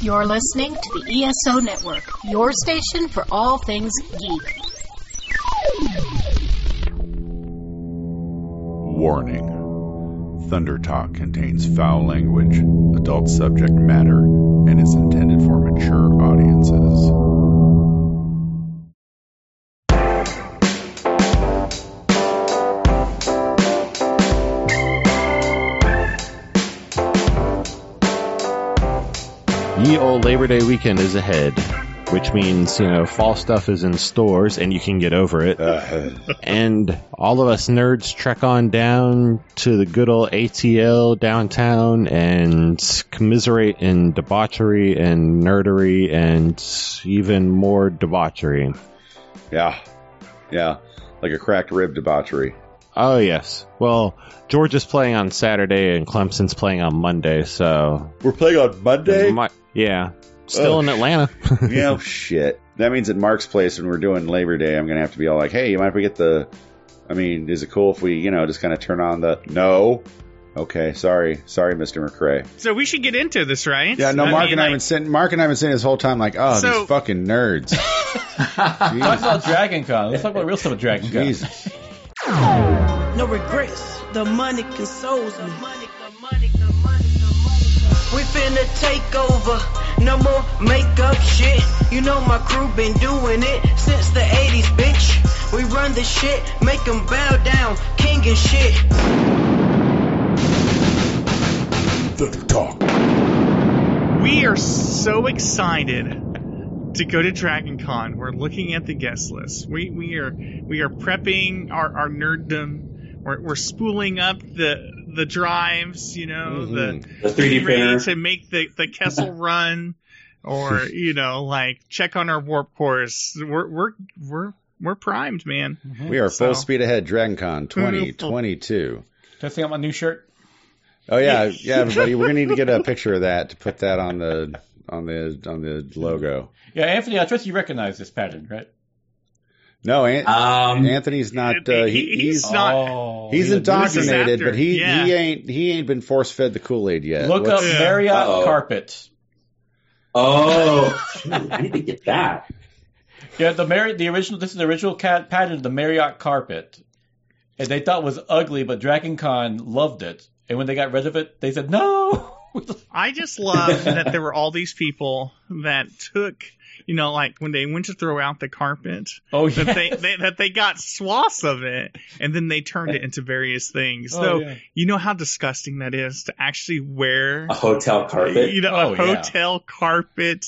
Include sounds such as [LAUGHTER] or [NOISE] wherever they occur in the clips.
You're listening to the ESO Network, your station for all things geek. Warning Thunder Talk contains foul language, adult subject matter, and is intended for mature audiences. Labor Day weekend is ahead, which means, you know, fall stuff is in stores and you can get over it. Uh-huh. and all of us nerds trek on down to the good old ATL downtown and commiserate in debauchery and nerdery and even more debauchery. Yeah. Yeah. Like a cracked rib debauchery. Oh, yes. Well, Georgia's playing on Saturday and Clemson's playing on Monday, so. We're playing on Monday? My- yeah. Still Oh, in Atlanta. yeah, [LAUGHS] oh, shit. That means at Mark's place when we're doing Labor Day, I'm gonna have to be all like, "Hey, you mind if we get the? I mean, is it cool if we, you know, just kind of turn on the? No. Okay, sorry, sorry, Mister McCrae. So we should get into this, right? Yeah, no, I Mark mean, and I have like- been sitting. Mark and I have been sitting this whole time like, oh, So- these fucking nerds. [LAUGHS] Talk about Dragon Con. Let's talk about real stuff with Dragon Con. Jesus. [LAUGHS] No regrets. The money consoles me. We finna take over. No more makeup shit. You know my crew been doing it since the 80s, bitch. We run the shit, make 'em bow down, king and shit. The talk. We are so excited to go to Dragon Con. We're looking at the guest list. We we are we are prepping our, our nerddom. We're, we're spooling up the the drives, you know, mm-hmm. the, The 3D ready printer. to make the, the Kessel [LAUGHS] run or, you know, like check on our warp course. We're we're we're we're primed, man. Mm-hmm. We are full speed ahead, DragonCon 2022. Testing out my new shirt. Oh yeah, yeah, everybody. We're gonna need to get a picture of that to put that on the on the on the logo. Yeah, Anthony, I trust you recognize this pattern, right? No, An- Um, Anthony's not. Uh, he, He- he's he's not- Oh, he's indoctrinated, but he yeah. he ain't he ain't been force fed the Kool Aid yet. Look up Yeah. Marriott Uh-oh. carpet. oh, [LAUGHS] shoot, I need to get that. Yeah, the Marriott, the original. This is the original cat pattern of the Marriott carpet, and they thought it was ugly, but Dragon Con loved it. And when they got rid of it, they said no. [LAUGHS] [LAUGHS] I just love that there were all these people that took, you know, like when they went to throw out the carpet, oh that yeah, they, they that they got swaths of it and then they turned it into various things. Oh, so yeah. you know how disgusting that is to actually wear A hotel carpet. you know Oh, a yeah. hotel carpet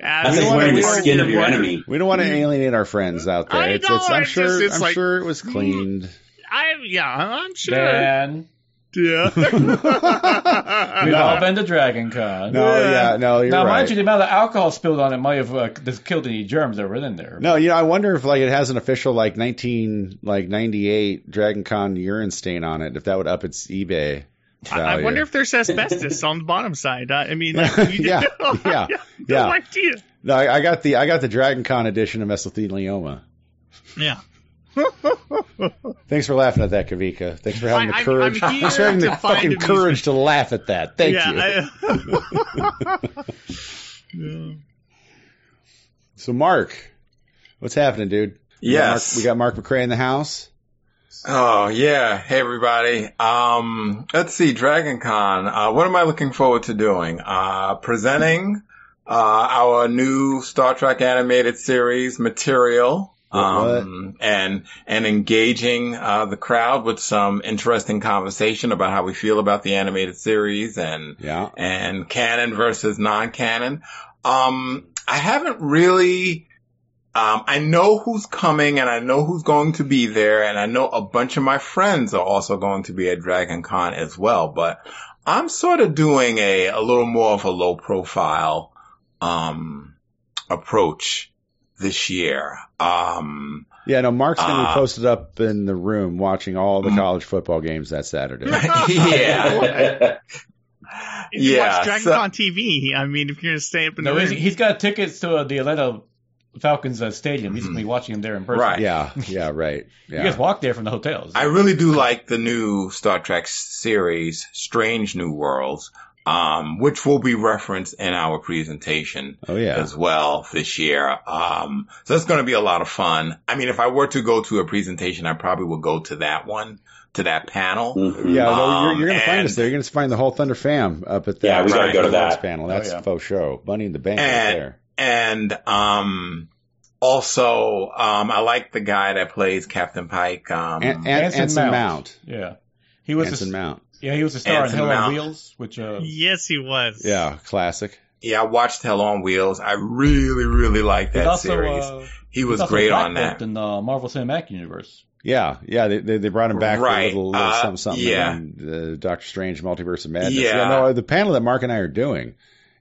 as That's like wearing the skin of your enemy. we don't want to mm. alienate our friends out there. I it's, know, it's, I'm it's sure. just- it's I'm like- sure it was cleaned. I yeah, I'm sure. Dan, Yeah. we've all been to Dragon Con. No, yeah, no, you're now, right. mind you, the amount of alcohol spilled on it might have uh, killed any germs that were in there. no, you know, I wonder if like it has an official like 19 like 98 Dragon Con urine stain on it. If that would up its eBay. I, I wonder if there's asbestos on the bottom side. I I mean, like, you [LAUGHS] Yeah, know, yeah, I have yeah. No idea. No, I, I got the I got the Dragon Con edition of mesothelioma. Yeah. Thanks for laughing at that, Kavika. Thanks for having I- the I'm- courage. I'm Thanks for having to the fucking courage to laugh at that. Thank you. I- Yeah. [LAUGHS] So, Mark, what's happening, dude? We got Yes. Mark, we got Mark McCray in the house. Oh yeah. Hey everybody. Um, let's see, Dragon Con. Uh, what am I looking forward to doing? Uh, presenting, uh, our new Star Trek animated series material. Um, and, and engaging, uh, the crowd with some interesting conversation about how we feel about the animated series and, Yeah. and canon versus non-canon. Um, I haven't really, um, I know who's coming and I know who's going to be there and I know a bunch of my friends are also going to be at Dragon Con as well, but I'm sort of doing a, a little more of a low profile, um, approach this year. Um, Yeah, no, Mark's going to be Uh, posted up in the room watching all the college football games that Saturday. [LAUGHS] [LAUGHS] yeah. If you Yeah, watch Dragon so- Con TV, I mean, if you're gonna stay up in the No, he's, room, he's got tickets to uh, the Atlanta Falcons uh, stadium. He's going to be watching him there in person. Right. yeah, yeah, right. [LAUGHS] You Yeah. guys walk there from the hotels. I really do like the new Star Trek series, Strange New Worlds. Um, which will be referenced in our presentation Oh yeah. as well this year. Um, so it's going to be a lot of fun. I mean, if I were to go to a presentation, I probably would go to that one, to that panel. Mhm. Yeah, no, you're, Um, you're going to find us there. You're going to find the whole Thunder fam up at that. Yeah, we gotta go to that. panel. That's Oh, yeah. a faux show. Money in the bank right And- there. And, um, also, um, I like the guy that plays Captain Pike. Um, An- An- Anson Anson Mount. Mount. Yeah, he was. Anson a, Mount. Yeah, he was a star in Hell on Wheels, which uh, Yes, he was. Yeah, classic. yeah, I watched Hell on Wheels. I really, really liked that also series. uh, he was also great on that. Bolt in the Marvel Cinematic Universe. Yeah, yeah, they they, they brought him back Right, for a little, little uh, something, something. yeah. in, uh, Doctor Strange, Multiverse of Madness. Yeah. no, the panel that Mark and I are doing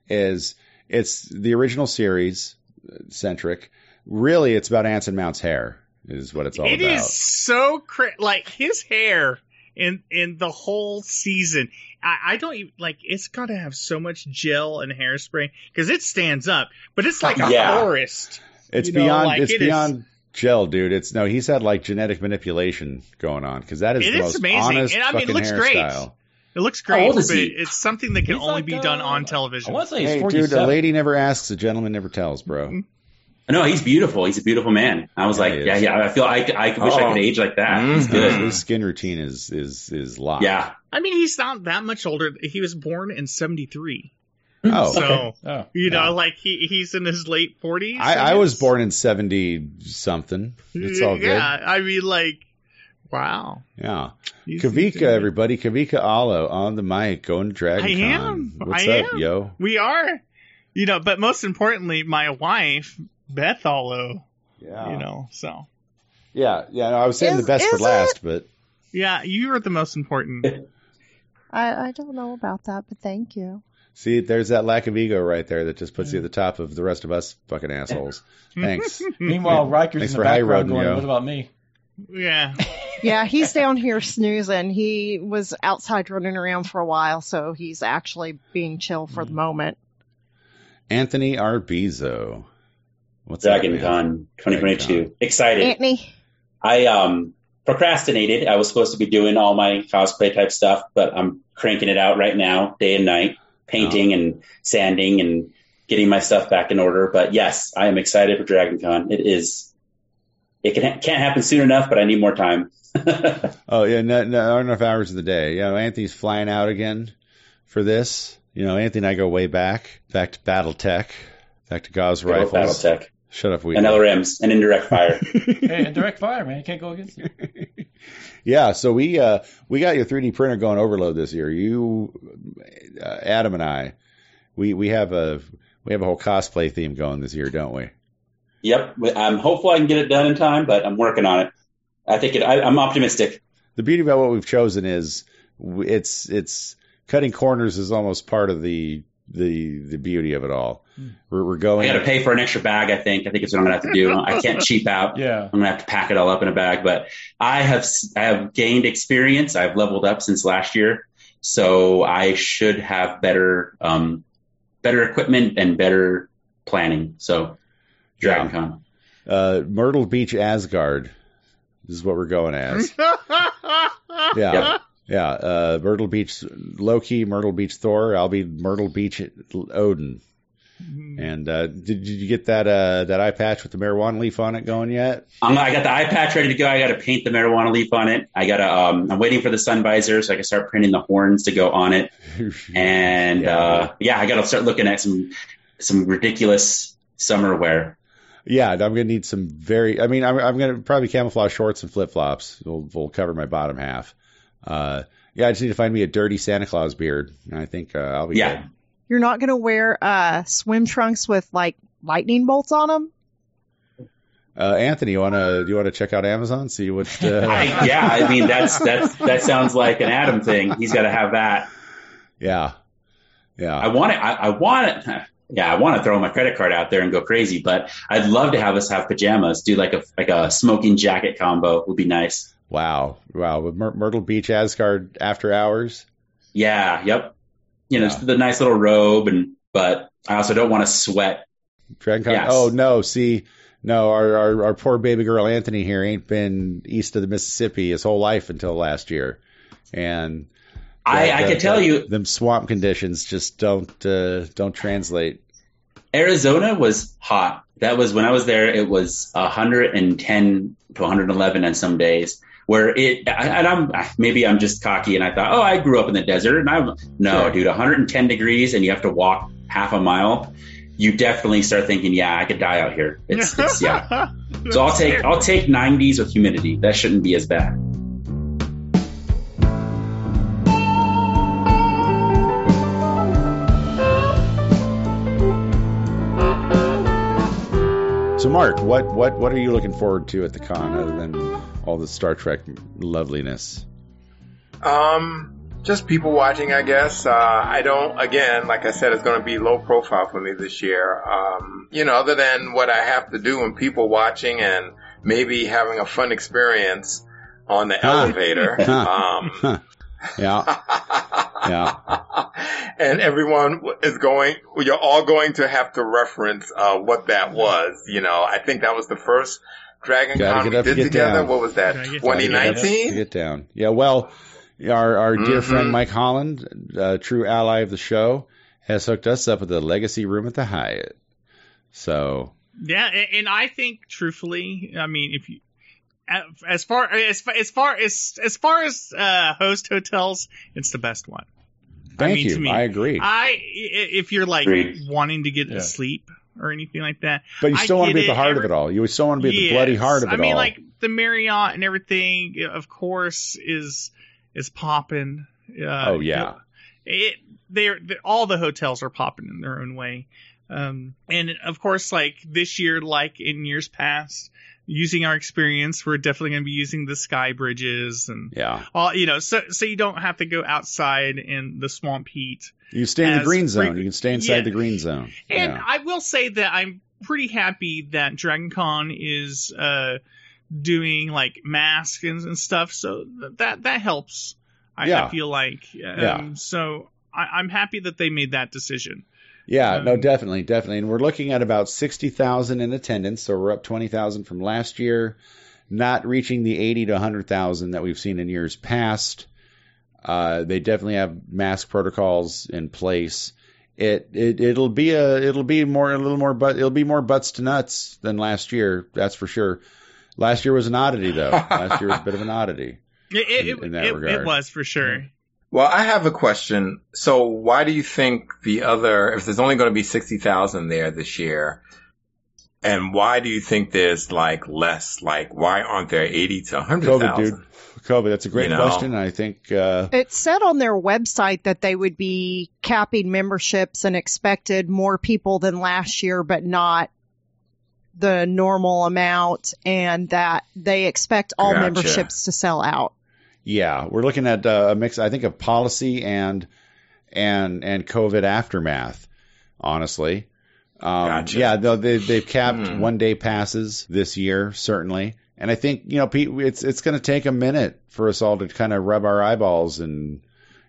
is it's the original series uh, centric. Really, it's about Anson Mount's hair. Is what it's all It about. It is so cra- like his hair in in the whole season. I, I don't even like. It's got to have so much gel and hairspray because it stands up, but it's like a [LAUGHS] Yeah. forest. It's you know, beyond. like, it's it is- beyond gel, dude. It's no. He's had like genetic manipulation going on because that is It the is most amazing. honest And, I mean, it fucking looks great. hairstyle. It looks How great, old but he? it's something that can He's only like, be done uh, on I television. want to say he's Hey, dude, 47. a lady never asks, a gentleman never tells, bro. Mm-hmm. No, he's beautiful. He's a beautiful man. I was Yeah, like, yeah, yeah. I feel I, I wish I Oh. could age like that. He's Mhm. good. His skin routine is is is locked. Yeah. I mean, he's not that much older. He was born in '73, Oh, so Oh. you know, Yeah. like he he's in his late 40s. I, I was born in seventy something. It's all good. Yeah, I mean, like, wow. Yeah. He's- Kavika, everybody. Kavika Alo on the mic going to Dragon I Con. am. What's I up, am. yo? We are, you know, but most importantly, my wife Beth Allo. Yeah. You know, so Yeah, yeah. No, I was saying Is- the best for is last, but yeah, you are the most important. [LAUGHS] I, I don't know about that, but thank you. see, there's that lack of ego right there that just puts you at the mm. top of the rest of us fucking assholes. [LAUGHS] Thanks. Meanwhile, Riker's Thanks in for the high background going, yo. "What about me?" yeah. [LAUGHS] Yeah, he's down here snoozing. He was outside running around for a while, so he's actually being chill for the mm. moment. Anthony Arbizo. What's Dragon up, man? Con 2022. Dragon Excited. Anthony, I um procrastinated. I was supposed to be doing all my cosplay type stuff, but I'm cranking it out right now, day and night, painting and sanding and getting my stuff back in order. But yes, I am excited for Dragon Con. It is. It can, can't happen soon enough, but I need more time. [LAUGHS] Oh yeah, no, no, not enough hours in the day. You know, Anthony's flying out again for this. You know, Anthony and I go way back, back to BattleTech, back to Gauss Good old rifles. BattleTech Shut up, we. and LRMs and indirect fire. [LAUGHS] hey, and direct fire, man. You can't go against it. [LAUGHS] Yeah, so we uh we got your 3D printer going overload this year. You, uh, Adam and I, we we have a we have a whole cosplay theme going this year, don't we? yep, I'm hopeful I can get it done in time, but I'm working on it. I think it. I, I'm optimistic. The beauty about what we've chosen is it's it's cutting corners is almost part of the the the beauty of it all. We're, we're I got to pay for an extra bag. I think. I think it's what I'm gonna have to do. I can't cheap out. Yeah. I'm gonna have to pack it all up in a bag. But I have I have gained experience. I've leveled up since last year, so I should have better um, better equipment and better planning. So, Dragon Con. uh, Myrtle Beach Asgard. This is what we're going as. [LAUGHS] Yeah. Yep. Yeah, uh, Myrtle Beach Loki, Myrtle Beach Thor. I'll be Myrtle Beach Odin. And uh, did, did you get that uh, that eye patch with the marijuana leaf on it going yet? I'm, I got the eye patch ready to go. I got to paint the marijuana leaf on it. I got to. Um, I'm waiting for the sun visor so I can start printing the horns to go on it. [LAUGHS] And Yeah. uh, yeah, I got to start looking at some some ridiculous summer wear. Yeah, I'm gonna need some very. I mean, I'm, I'm gonna probably camouflage shorts and flip flops. Will will cover my bottom half. Uh, yeah, I just need to find me a dirty Santa Claus beard, and I think uh, I'll be Yeah. good. you're not going to wear uh, swim trunks with like lightning bolts on them? Uh, Anthony, you wanna you wanna check out Amazon? See what? Uh, [LAUGHS] I, yeah, I mean that's that's that sounds like an Adam thing. He's got to have that. yeah, yeah. I want it. I, I want it. Yeah, I want to throw my credit card out there and go crazy, but I'd love to have us have pajamas. Do like a like a smoking jacket combo would be nice. Wow, wow. With Myr- Myrtle Beach Asgard After Hours. Yeah, yep. You know, Yeah. the nice little robe, and but I also don't want to sweat. Dragon Con. Yes. Oh no, see, no, our, our our poor baby girl Anthony here ain't been east of the Mississippi his whole life until last year, and I, I The- can tell the- you, them swamp conditions just don't uh, don't translate. Arizona was hot. That was when I was there. It was 110 to 111 on some days. Where it, and I'm ah, maybe I'm just cocky, and I thought, oh, I grew up in the desert, and I'm no, Sure. dude, 110 degrees, and you have to walk half a mile. You definitely start thinking, yeah, I could die out here. It's, [LAUGHS] it's yeah. So I'll take I'll take 90s with humidity. That shouldn't be as bad. So, Mark, what what what are you looking forward to at the con other than all the Star Trek loveliness? Um, just people watching, I guess. Uh, I don't, again, like I said, it's going to be low profile for me this year. Um, you know, other than what I have to do and people watching and maybe having a fun experience on the elevator. Um, Yeah, [LAUGHS] yeah. and everyone is going, you're all going to have to reference, uh, what that was. You know, I think that was the first Dragon Gotta Con we up, did get together. down. What was that? Gotta get- get 2019? Down. Yeah. Well, our our dear Mhm. friend Mike Holland, uh, true ally of the show, has hooked us up with a legacy room at the Hyatt. So Yeah, and I think truthfully, I mean, if you as far as as far as as far as uh, host hotels, it's the best one. thank mean, you. to me, I agree. I i- if you're like Agreed. wanting to get Yeah. asleep or anything like that, but you still want to be at the heart of it all. You still want to be at the bloody heart of it all. I mean, all. like the Marriott and everything, of course, is is popping. Uh, Oh, yeah. it they're, they all the hotels are popping in their own way, um, and of course, like this year, like in years past, using our experience, we're definitely going to be using the sky bridges and yeah. all you know, so so you don't have to go outside in the swamp heat. You stay in the green zone. You can stay inside Yeah. the green zone. And yeah. I will say that I'm pretty happy that Dragon Con is uh, doing like masks and, and stuff. So th- that that helps. I, Yeah. I feel like. Um, Yeah. So I, I'm happy that they made that decision. Yeah, no, Um, definitely, definitely. And we're looking at about 60,000 in attendance, so we're up 20,000 from last year, not reaching the 80 to 100,000 that we've seen in years past. Uh, they definitely have mask protocols in place. It, it it'll be a it'll be more a little more but it'll be more butts to nuts than last year that's for sure. Last year was an oddity though. [LAUGHS] last year was a bit of an oddity. It, it, In- in it, it was for sure. Well, I have a question. So why do you think the other, if there's only going to be 60,000 there this year, and why do you think there's like less? Like, why aren't there 80 to 100,000? COVID, dude. COVID. That's a great You know. question. I think uh, It said on their website that they would be capping memberships and expected more people than last year, but not the normal amount, and that they expect all Gotcha. memberships to sell out. Yeah, we're looking at uh, a mix. I think of policy and and and COVID aftermath. Honestly, um, Gotcha. yeah, though they they've capped Hmm. one day passes this year certainly, and I think you know Pete, it's it's going to take a minute for us all to kind of rub our eyeballs and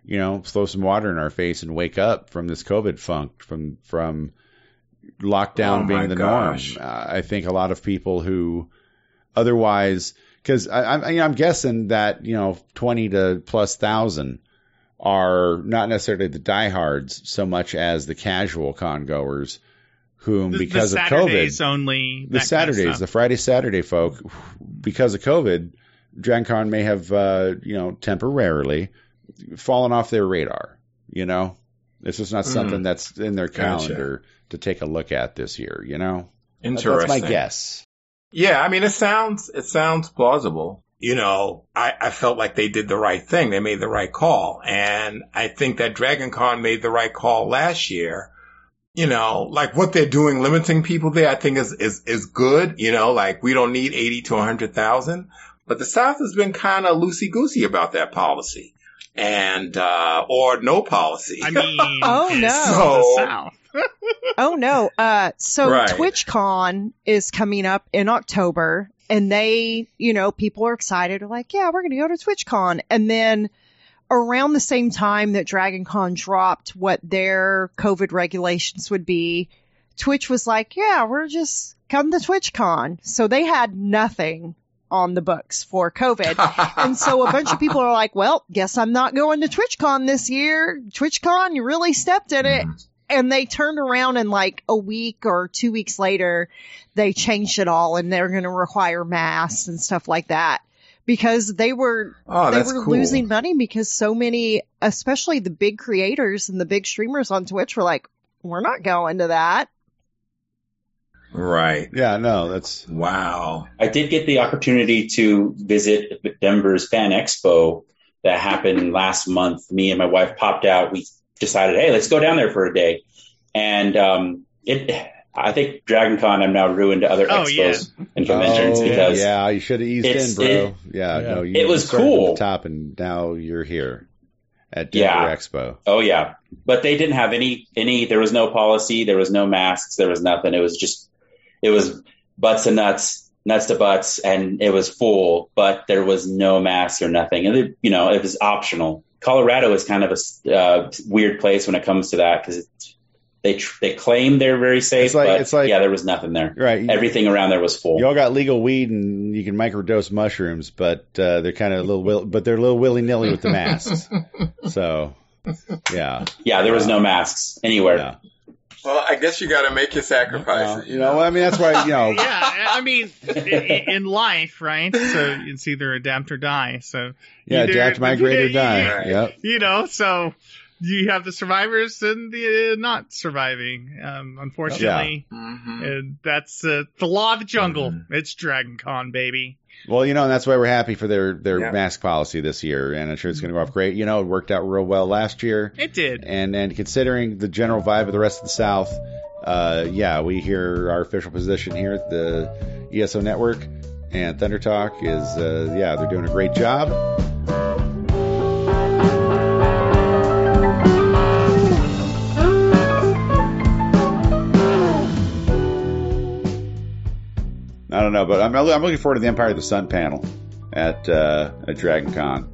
you know throw some water in our face and wake up from this COVID funk from from lockdown Oh, being the gosh. norm. Uh, I think a lot of people who otherwise because I'm I- I'm guessing that you know twenty to plus thousand are not necessarily the diehards so much as the casual con goers, whom The, because the of Saturdays COVID, only. the that kind of Saturdays, the Friday Saturday folk, because of COVID, DragonCon may have uh, you know temporarily fallen off their radar. You know, it's just not Mm. something that's in their Gotcha. calendar to take a look at this year. You know, Interesting. that's my guess. Yeah, I mean, it sounds it sounds plausible. You know, I, I felt like they did the right thing. They made the right call, and I think that Dragon Con made the right call last year. You know, like what they're doing, limiting people there, I think is is is good. You know, like we don't need eighty to hundred thousand, but the South has been kind of loosey goosey about that policy, and uh or no policy. I mean, Oh, [LAUGHS] no. So- the South. Oh no. Uh, so Right. TwitchCon is coming up in October and they, you know, people are excited. They're like, yeah, we're going to go to TwitchCon. And then around the same time that DragonCon dropped what their COVID regulations would be, Twitch was like, yeah, we're just come to TwitchCon. So they had nothing on the books for COVID. [LAUGHS] and so a bunch of people are like, well, guess I'm not going to TwitchCon this year. TwitchCon, you really stepped in it. And they turned around and like a week or two weeks later, they changed it all and they're going to require masks and stuff like that because they were Oh, they were cool. losing money because so many, especially the big creators and the big streamers on Twitch were like, we're not going to that. Right. Yeah, no, that's Wow. I did get the opportunity to visit Denver's Fan Expo that happened last month. Me and my wife popped out. We decided, hey, let's go down there for a day. And um, it, I think Dragon Con I'm now ruined to other Oh, expos and conventions oh, because yeah, you should have eased in, bro. it- yeah, Yeah. no, you It was started from cool. the top, and now you're here at Denver Yeah. Expo. Oh yeah, but they didn't have any any. There was no policy. There was no masks. There was nothing. It was just it was butts and nuts, nuts to butts, and it was full. But there was no masks or nothing, and it, you know it was optional. Colorado is kind of a uh, weird place when it comes to that because they tr- they claim they're very safe, It's like- but it's like- yeah, there was nothing there. Right. you- Everything around there was full. You all got legal weed and you can microdose mushrooms, but uh, they're kind of a little, will, but they're a little willy nilly with the masks. [LAUGHS] so, yeah, yeah, there was no masks anywhere. yeah. Well, I guess you got to make your sacrifices. You know, I mean, that's why you know. [LAUGHS] yeah, I mean, i- i- in life, right? So it's either adapt or die. So Yeah, either- adapt, migrate, or die. Right. Yep. you know, so you have the survivors and the uh, not surviving. Um, unfortunately, Mhm. and that's uh, the law of the jungle. It's Dragon Con, baby. Well, you know, and that's why we're happy for their their Yeah. mask policy this year, and I'm sure it's going to go off great. You know, it worked out real well last year, It did. and and considering the general vibe of the rest of the South, uh, yeah, we hear our official position here at the ESO Network and Thunder Talk is, uh, yeah, they're doing a great job. I don't know, but I'm, I'm looking forward to the Empire of the Sun panel at uh, at Dragon Con.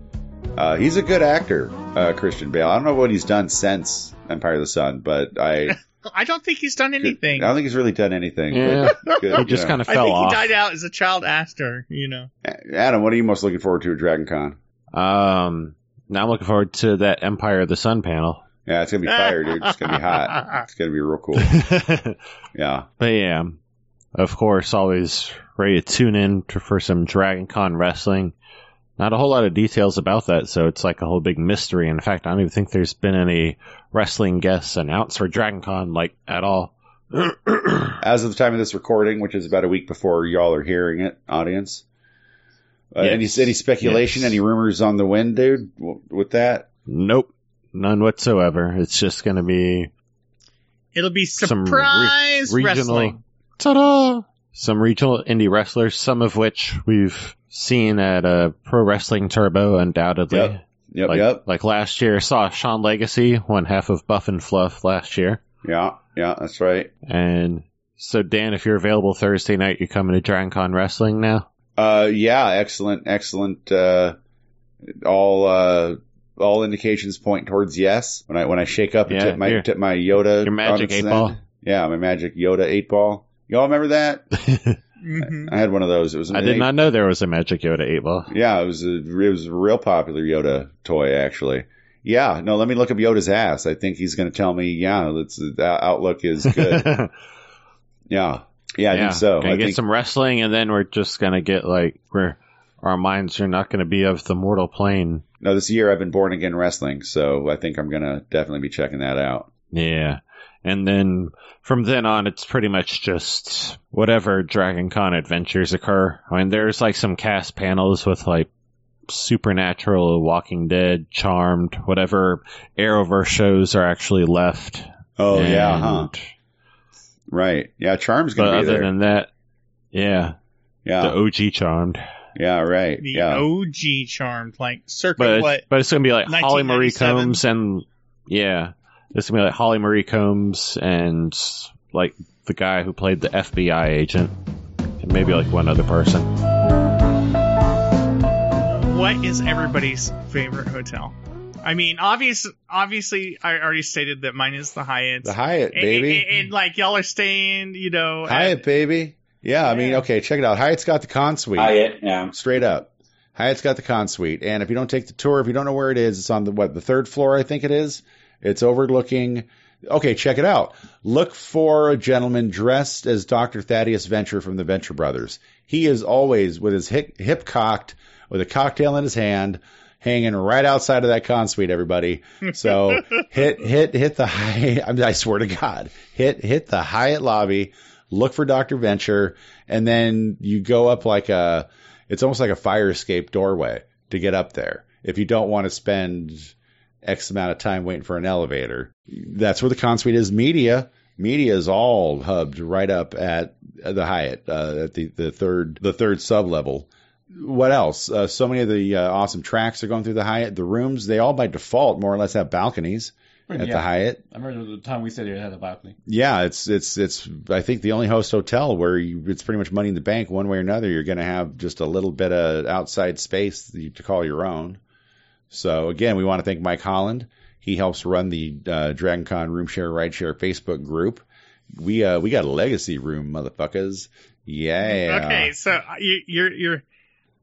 Uh, he's a good actor, uh, Christian Bale. I don't know what he's done since Empire of the Sun, but I [LAUGHS] I don't think he's done anything. I don't think he's really done anything. Yeah. good, He just you know. kind of I think off. he died out as a child actor. You know. Adam, what are you most looking forward to at Dragon Con? Um, now I'm looking forward to that Empire of the Sun panel. Yeah, it's gonna be fire, dude. It's gonna be hot. [LAUGHS] It's gonna be real cool. [LAUGHS] Yeah. But Yeah, yeah, of course, always ready to tune in for some Dragon Con wrestling. Not a whole lot of details about that, so it's like a whole big mystery. In fact, I don't even think there's been any wrestling guests announced for Dragon Con, like, at all. [CLEARS THROAT] as of the time of this recording, which is about a week before y'all are hearing it, audience. Uh, any Yes. any speculation, Yes. any rumors on the wind, dude? With that, Nope. None whatsoever. It's just going to be It'll be Some re- surprise regional, wrestling. Ta-da! Some regional indie wrestlers, some of which we've seen at uh, Pro Wrestling Turbo, undoubtedly. Yep. yep, like, yep, like last year, saw Sean Legacy, one half of Buff and Fluff last year. yeah, yeah, that's right. And so, Dan, if you're available Thursday night, you're coming to Dragon Con Wrestling now? Uh, yeah, excellent, excellent. Uh, all uh, all indications point towards yes. When I when I shake up and Yeah, tip my your- tip my Yoda, your magic eight ball. Yeah, my magic Yoda eight ball. Y'all remember that? [LAUGHS] Mhm. I had one of those. It was. I did eight- not know there was a Magic Yoda 8 ball. Yeah, it was a it was a real popular Yoda toy actually. Yeah, no, let me look up Yoda's ass. I think he's going to tell me, yeah, that's the outlook is good. [LAUGHS] yeah, yeah, I think so. Gonna I get think some wrestling, and then we're just gonna get like where our minds are not gonna be of the mortal plane. no, this year I've been born again wrestling, so I think I'm going to definitely be checking that out. Yeah. And then from then on, it's pretty much just whatever Dragon Con adventures occur. I mean, there's like some cast panels with like Supernatural, Walking Dead, Charmed, whatever Arrowverse shows are actually left. Oh yeah, huh? Right. Yeah, Charm's going to be other there. than that, yeah, yeah, the OG Charmed. yeah, right. The yeah, OG charmed, like circa But what? but it's gonna be like Holly Marie Combs and yeah, it's gonna be like Holly Marie Combs and like the guy who played the FBI agent, and maybe like one other person. What is everybody's favorite hotel? I mean, obvious, obviously, I already stated that mine is the Hyatt. the Hyatt, And- baby. And, and, like y'all are staying, you know, at- Hyatt, baby. Yeah, I mean, okay, check it out. Hyatt's got the con suite. Hyatt, yeah. Straight up. Hyatt's got the con suite. And if you don't take the tour, if you don't know where it is, it's on the what, the third floor, I think it is. It's overlooking Okay, check it out. Look for a gentleman dressed as Dr. Thaddeus Venture from the Venture Brothers. He is always with his hip, hip cocked, with a cocktail in his hand, hanging right outside of that con suite, everybody. So [LAUGHS] hit, hit, hit the high, I, [LAUGHS] mean, I swear to God, hit, hit the Hyatt lobby, look for Dr. Venture, and then you go up like a, it's almost like a fire escape doorway to get up there. If you don't want to spend X amount of time waiting for an elevator, that's where the con suite is. Media, media is all hubbed right up at the Hyatt, uh, at the, the third, the third sub level. What else? Uh, so many of the uh, awesome tracks are going through the Hyatt. The rooms, they all by default more or less have balconies at Yeah. the Hyatt. I remember the time we stayed here it had a balcony. Yeah, it's it's it's I think the only host hotel where you, it's pretty much money in the bank one way or another. You're going to have just a little bit of outside space to call your own. So again, we want to thank Mike Holland. He helps run the uh, Dragon Con Room Share Rideshare Facebook group. We uh we got a legacy room, motherfuckers. Yeah. Okay, so uh, you, you're you're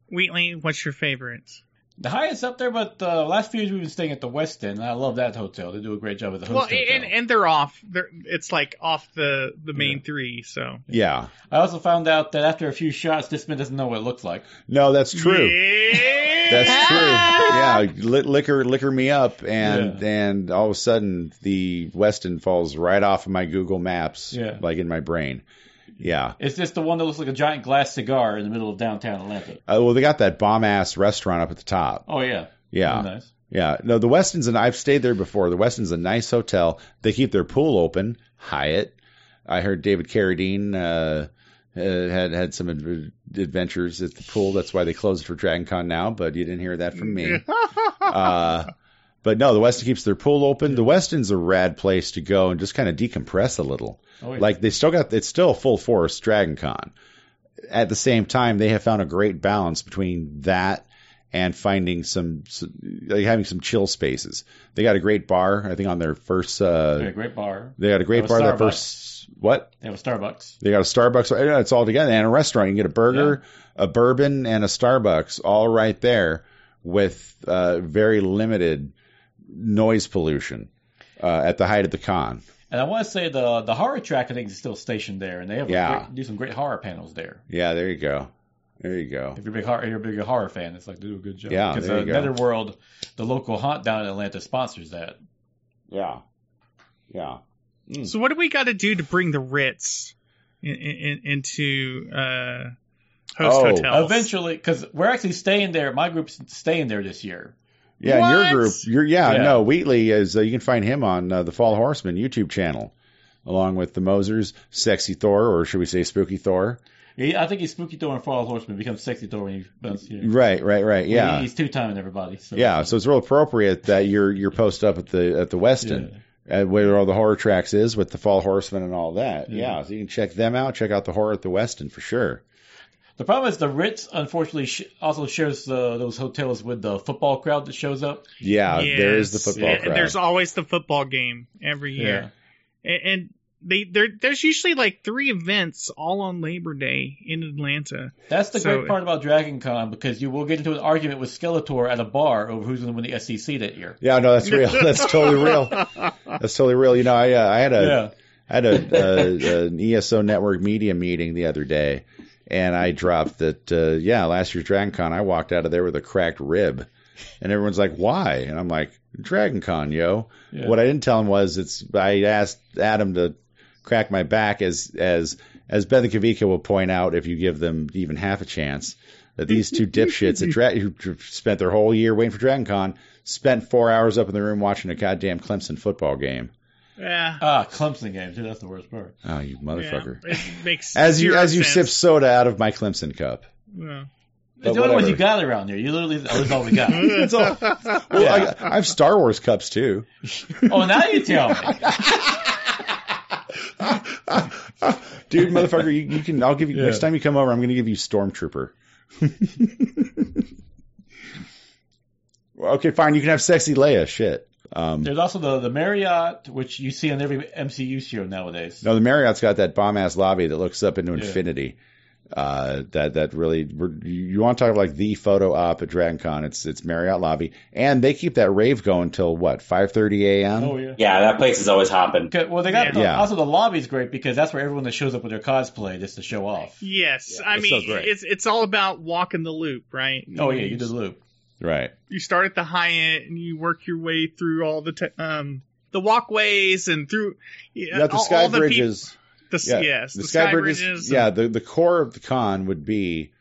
Wheatley. What's your favorite? The highest up there, but uh, last few years we've been staying at the Westin, and I love that hotel. They do a great job at the host Well, hotel. and and they're off. They're it's like off the the main three. So Yeah. I also found out that after a few shots, this man doesn't know what it looks like. No, that's true. Yeah. That's true. Yeah, [LAUGHS] li- liquor, liquor me up, and Yeah. and all of a sudden the Westin falls right off of my Google Maps, Yeah. like in my brain. Yeah. It's just the one that looks like a giant glass cigar in the middle of downtown Atlanta. Uh, well, they got that bomb ass restaurant up at the top. Oh yeah, Yeah. Really nice. Yeah. No, the Westin's and I've stayed there before. The Westin's a nice hotel. They keep their pool open. Hyatt. I heard David Carradine uh, uh, had had some adv- adventures at the pool. That's why they closed it for Dragon Con now. But you didn't hear that from me. [LAUGHS] uh, but no, the Westin keeps their pool open. The Westin's a rad place to go and just kind of decompress a little. Oh, yeah. Like they still got it's still a full force Dragon Con. At the same time, they have found a great balance between that and finding some, some like having some chill spaces. They got a great bar, I think, on their first. They Uh, a great bar. they got a great bar. Their first what? They have a Starbucks. They got a Starbucks. uh, It's all together and a restaurant. You can get a burger, a bourbon, and a Starbucks all right there with uh, very limited noise pollution uh, at the height of the con. And I want to say the the horror track I think is still stationed there, and they have a Yeah. great, do some great horror panels there. Yeah, there you go. There you go. If you're a big horror, you're a big horror fan, it's like they do a good job. Yeah, because there uh. Netherworld, the local haunt down in Atlanta, sponsors that. Yeah. Yeah. So what do we got to do to bring the Ritz in, in, into uh, host Oh, hotels? Eventually, because we're actually staying there. My group's staying there this year. Yeah, in your group, you're yeah, Yeah. no, Wheatley is. Uh, you can find him on uh, the Fall Horseman YouTube channel, along with the Mosers, Sexy Thor, or should we say Spooky Thor? Yeah, I think he's Spooky Thor and Fall Horseman becomes Sexy Thor when he runs. You know, Right, right, right. Yeah, he's two timing everybody. So. yeah. So it's real appropriate that you're you're post up at the at the Westin, uh, where all the horror tracks is with the Fall Horseman and all that. Yeah. Yeah. so you can check them out. Check out the horror at the Westin for sure. The problem is the Ritz, unfortunately, sh- also shares uh, those hotels with the football crowd that shows up. Yeah, there is the football And crowd. There's always the football game every year, and, and they there there's usually like three events all on Labor Day in Atlanta. That's the So- great part about Dragon Con because you will get into an argument with Skeletor at a bar over who's going to win the SEC that year. yeah, no, that's real. [LAUGHS] That's totally real. That's totally real. You know, I uh, I had a Yeah. I had a, a [LAUGHS] an ESO network media meeting the other day, and I dropped that. Uh, yeah, last year's Dragon Con, I walked out of there with a cracked rib, and everyone's like, "Why?" And I'm like, "Dragon Con, yo." Yeah. What I didn't tell him was it's. I asked Adam to crack my back as as as Ben Kavika will point out if you give them even half a chance. That these two dipshits at Dra- who spent their whole year waiting for Dragon Con spent four hours up in the room watching a goddamn Clemson football game. Yeah, Ah, Clemson game too. That's the worst part. Oh, you motherfucker! Yeah, it makes [LAUGHS] As you as you sip soda out of my Clemson cup. Yeah. But It's the only ones you got around here. You literally, oh, that's all we got. [LAUGHS] That's all. [LAUGHS] Well, Yeah. I, I have Star Wars cups too. oh, now you tell me. Dude, motherfucker, you, you can. I'll give you Yeah. next time you come over. I'm going to give you Stormtrooper. okay, fine. You can have sexy Leia. Shit, Um, There's also the the Marriott, which you see on every MCU show nowadays. no, the Marriott's got that bomb ass lobby that looks up into Yeah. infinity. Uh, that that really you want to talk about like the photo op at Dragon Con? It's it's Marriott lobby, and they keep that rave going till what 5:30 a.m. Oh yeah. Yeah, that place is always hopping. Okay, Well, they got the, Yeah. also the lobby's great because that's where everyone that shows up with their cosplay just to show off. Yes, Yeah, I it's so mean great. it's it's all about walking the loop, right? Oh yeah, you do the loop. Right. you start at the Hyatt and you work your way through all the te- um the walkways and through yeah, You the all, sky all the bridges. the, s- yeah, yes, the, the, sky, bridges. and- yeah, the the core of the con would be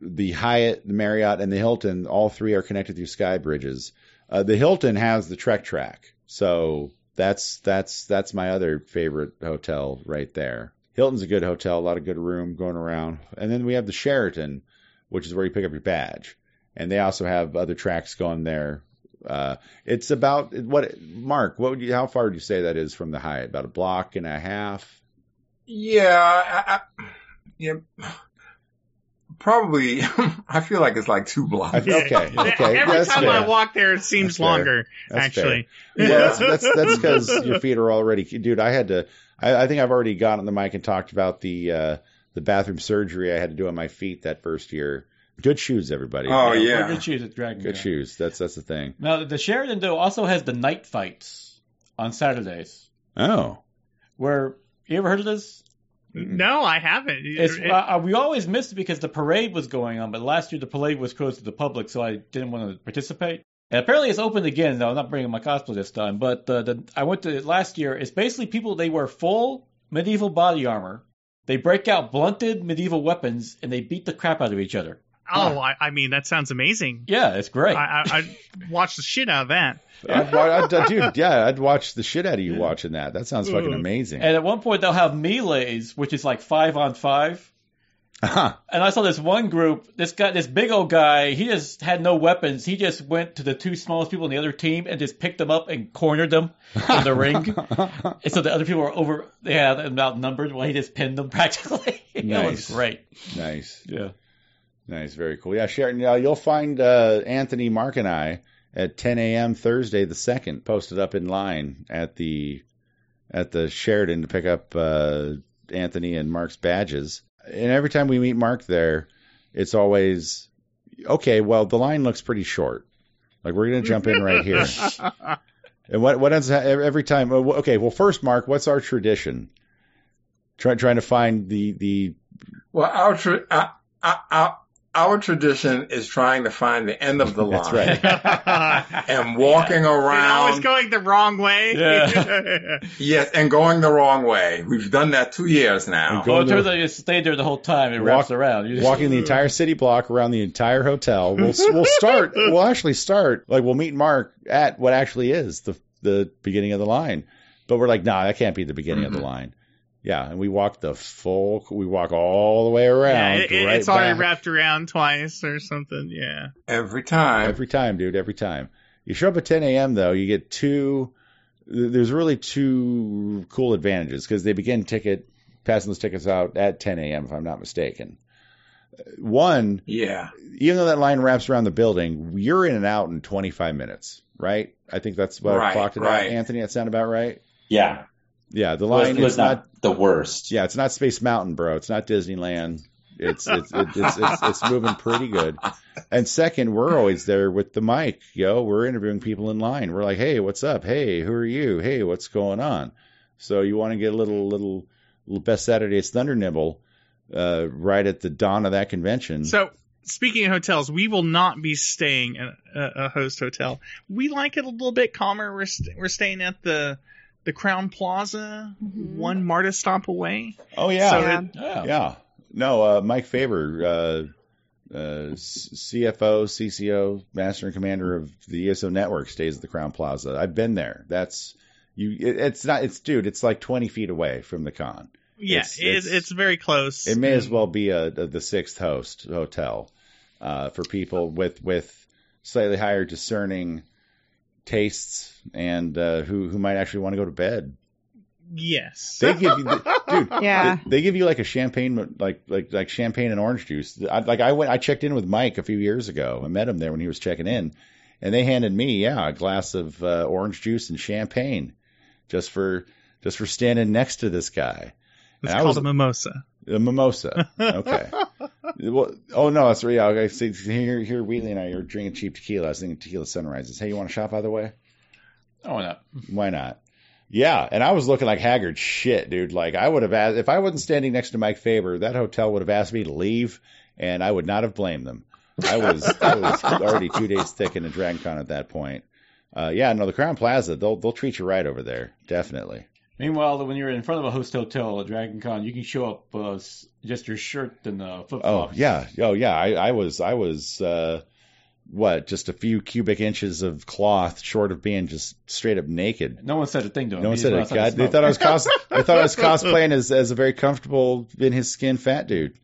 the Hyatt, the Marriott, and the Hilton. All three are connected through sky bridges. Uh, the Hilton has the Trek track, so that's that's that's my other favorite hotel right there. Hilton's a good hotel, a lot of good room going around, and then we have the Sheraton, which is where you pick up your badge, and they also have other tracks going there. Uh, it's about what Mark? What would you? How far would you say that is from the Hyatt? About a block and a half. Yeah, I, I, yeah, probably. [LAUGHS] I feel like it's like two blocks. I- [LAUGHS] okay, [LAUGHS] okay. Every that's time fair. I walk there, it seems That's longer. That's actually, Well, that's that's that's because your feet are already, dude. I had to. I, I think I've already gotten on the mic and talked about the uh, the bathroom surgery I had to do on my feet that first year. Good shoes, everybody. Oh, We're yeah. Good shoes at Dragon. good Con. shoes. That's that's the thing. Now the Sheraton though also has the night fights on Saturdays. Oh, Where you ever heard of this? no, I haven't. It's, It- uh, we always missed it because the parade was going on, but last year the parade was closed to the public, so I didn't want to participate. And apparently it's open again. though. I'm not bringing my cosplay this time, but uh, the, I went to it last year. It's basically people they wear full medieval body armor. They break out blunted medieval weapons and they beat the crap out of each other. Oh, I, I mean that sounds amazing. Yeah, it's great. I, I, I'd watch the shit out of that. I'd, wa- I'd, uh, dude, yeah, I'd watch the shit out of you watching that. That sounds fucking amazing. and at one point they'll have melees, which is like five on five. Huh. And I saw this one group, this guy, this big old guy, he just had no weapons. He just went to the two smallest people in the other team and just picked them up and cornered them in the ring. [LAUGHS] And so the other people were over, they had them outnumbered. Well, he just pinned them [LAUGHS] practically. That was great. nice, Yeah. Nice, very cool. Yeah, Sharon, you'll find uh, Anthony, Mark, and I at 10 a.m. Thursday the second, posted up in line at the at the Sheraton to pick up uh, Anthony and Mark's badges. And every time we meet Mark there, it's always okay. Well, the line looks pretty short. Like we're gonna jump in right here. [LAUGHS] And what what ends every time? oh, Okay, well, first, Mark, what's our tradition? Try, trying to find the the Well, our, tra- uh, uh, our, our tradition is trying to find the end of the line. That's right. [LAUGHS] And walking And always around. going the wrong way. Yeah. [LAUGHS] Yes, and going the wrong way. We've done that two years now. Go- Well, it turns out you stayed there the whole time. It Walk- wraps around. You just- walking the entire city block around the entire hotel. We'll we'll start. We'll actually start like we'll meet Mark at what actually is the the beginning of the line, but we're like, nah, that can't be the beginning of the mm-hmm. line. Yeah, and we walk the full. We walk all the way around. Yeah, it, it- right it's already back. wrapped around twice or something. Yeah. Every time. Every time, dude. Every time. You show up at 10 a.m. though, you get two. There's really two cool advantages because they begin ticket passing those tickets out at 10 a.m. If I'm not mistaken. One, yeah. even though that line wraps around the building, you're in and out in 25 minutes, right? I think that's what I Right, clocked it right. out. Anthony, that sound about right? Yeah, Yeah, the it was, line was is not, not the worst. Yeah, it's not Space Mountain, bro. It's not Disneyland. It's it's it's it's, it's, it's moving pretty good. And second, we're always there with the mic, yo. We're interviewing people in line. We're like, hey, what's up? Hey, who are you? Hey, what's going on? So you want to get a little little little best Saturday's Thunder nibble uh, right at the dawn of that convention. So speaking of hotels, we will not be staying at a, a host hotel. We like it a little bit calmer. We're st- we're staying at the the Crowne Plaza, one MARTA stop away. oh yeah, So Yeah. it- Yeah. Yeah. No, uh, Mike Faber, uh, uh, CFO, CCO, Master and Commander of the ESO Network, stays at the Crowne Plaza. I've been there. That's you. It, it's not. It's dude. It's like twenty feet away from the con. yeah, It's- it's, it's, it's- very close. It may as well be a, a the sixth host hotel uh, for people with with slightly higher discerning tastes and uh, who who might actually want to go to bed. Yes. They give you, dude. [LAUGHS] Yeah. They, they give you like a champagne, like like like champagne and orange juice. I, like I went, I checked in with Mike a few years ago. I met him there when he was checking in, and they handed me yeah a glass of uh, orange juice and champagne just for just for standing next to this guy. It's And called was- a mimosa. A mimosa. [LAUGHS] Okay. Well, oh no, that's right. Yeah, okay. See, here, here, Wheatley and I are drinking cheap tequila. I was thinking tequila sunrises. Hey, you want to shop by the way? Oh, why not? Why not? Yeah, and I was looking like haggard shit, dude. Like I would have asked if I wasn't standing next to Mike Faber, that hotel would have asked me to leave, and I would not have blamed them. I was I was already two days thick in a Dragon Con at that point. Uh, yeah, no, the Crowne Plaza, they'll they'll treat you right over there, definitely. Meanwhile, when you're in front of a host hotel at Dragon Con, you can show up uh, just your shirt and uh, flip Oh yeah, oh yeah. I, I was I was uh, what just a few cubic inches of cloth short of being just straight up naked. No one said a thing to him. No one said it. God, they thought I was cos. [LAUGHS] I thought I was cosplaying as as a very comfortable in his skin fat dude,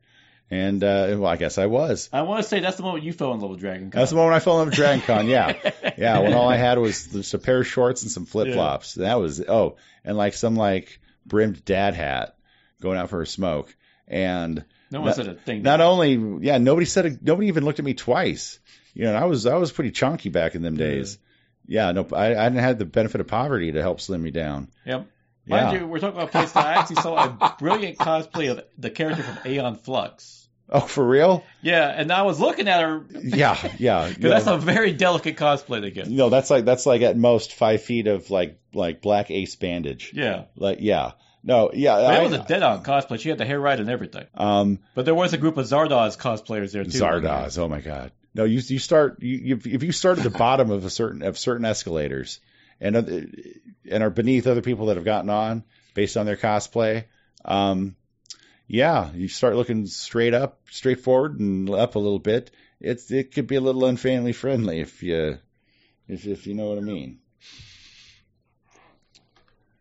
and uh, well, I guess I was. I want to say that's the moment you fell in love with Dragon Con. That's the moment I fell in love with Dragon Con. Yeah, [LAUGHS] yeah. When all I had was just a pair of shorts and some flip flops. That was oh, and like some like brimmed dad hat going out for a smoke. And no one not- said a thing. not only yeah, nobody said a, nobody even looked at me twice. You know, and I was I was pretty chunky back in them days. Yeah, no, I, I didn't have the benefit of poverty to help slim me down. Yep. Mind Yeah. you, we're talking about a place that I actually saw a brilliant cosplay of the character from Aeon Flux. Oh, for real? Yeah, and I was looking at her because Yeah, [LAUGHS] yeah. that's a very delicate cosplay to get. No, that's like that's like at most five feet of like like black ace bandage. Yeah, Like yeah, no, yeah. but I, was a dead-on cosplay. She had the hair right and everything. um But there was a group of Zardoz cosplayers there too. Zardoz. Oh my god. No, you you start you, you if you start at the bottom of a certain of certain escalators and other, and are beneath other people that have gotten on based on their cosplay. Um, yeah, you start looking straight up, straight forward, and up a little bit. It's it could be a little unfamily friendly if you if if you know what I mean.